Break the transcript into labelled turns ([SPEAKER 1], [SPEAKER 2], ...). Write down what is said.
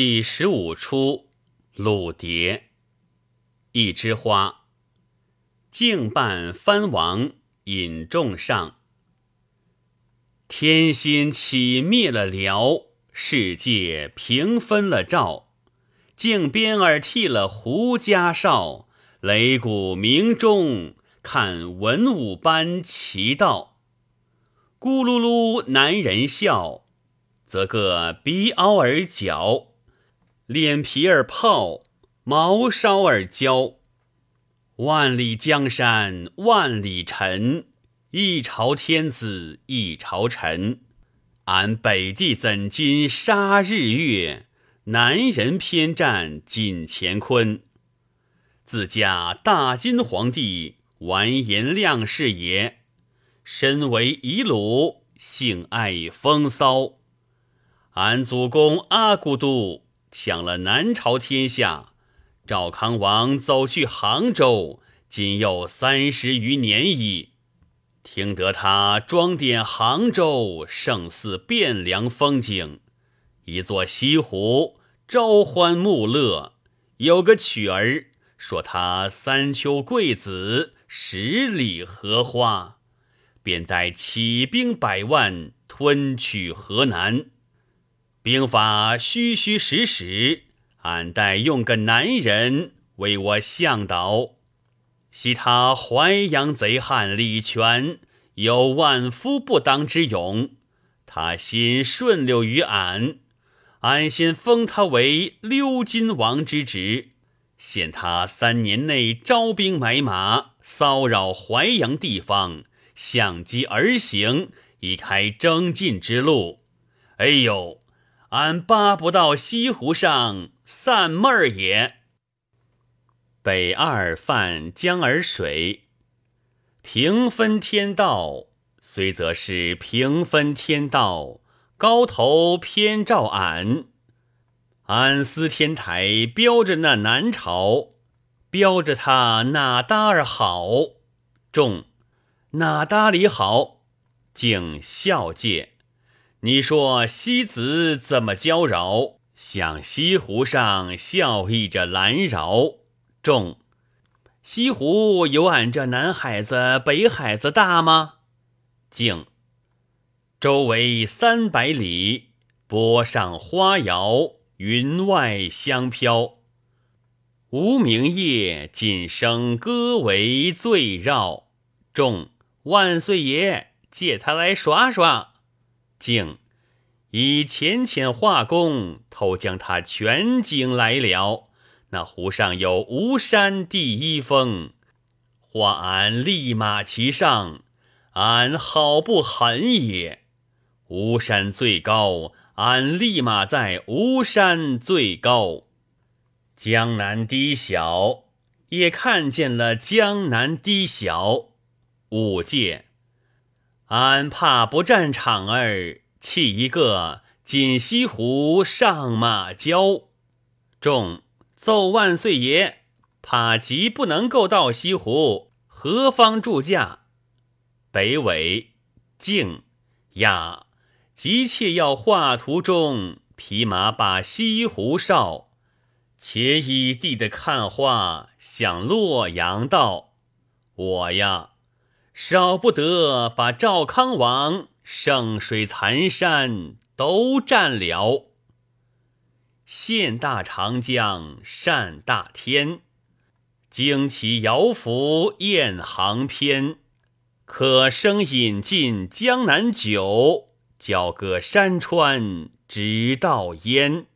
[SPEAKER 1] 第十五出，鲁蝶。一枝花，敬伴藩王引众上。天心起灭了辽，世界平分了赵。靖边儿替了胡家少，擂鼓鸣钟，看文武班齐到。咕噜噜，男人笑，则个鼻凹儿角。脸皮儿泡，毛梢儿焦。万里江山万里尘，一朝天子一朝臣。俺北地怎禁杀日月？南人偏占锦乾坤。自家大金皇帝完颜亮是也，身为遗鲁，性爱风骚。俺祖公阿骨都。抢了南朝天下，赵康王走去杭州，今又三十余年矣。听得他装点杭州胜似汴梁风景，一座西湖朝欢暮乐。有个曲儿说他三秋桂子，十里荷花，便带起兵百万吞取河南。兵法虚虚实实，俺待用个男人为我向导。惜他淮阳贼汉李全有万夫不当之勇，他心顺溜于俺，俺先封他为溜金王之职，限他三年内招兵买马，骚扰淮阳地方，相机而行，以开征进之路。哎呦！俺巴不到西湖上散闷儿也。北二泛江儿水，平分天道，虽则是平分天道，高头偏照俺。俺思天台标着那南朝，标着他哪搭儿好？众哪搭里好？竟笑介。你说西子怎么娇娆？像西湖上笑意着兰饶。众西湖有俺这南海子、北海子大吗？静。周围三百里，波上花摇，云外香飘。无名夜，锦声歌为醉绕。众万岁爷，借他来耍耍。竟以浅浅画工，偷将他全景来了。那湖上有吴山第一峰，画俺立马其上，俺好不狠也。吴山最高，俺立马在吴山最高。江南低小，也看见了江南低小。五戒。俺怕不战场儿，弃一个锦西湖上马交。众奏万岁爷，怕急不能够到西湖，何方住驾？北纬静呀，急切要画图中匹马把西湖哨，且以地的看画向洛阳道。我呀。少不得把赵康王圣水残山都占了，献大长江，善大天，旌旗摇拂雁行篇，可生饮尽江南酒，交割山川直到烟。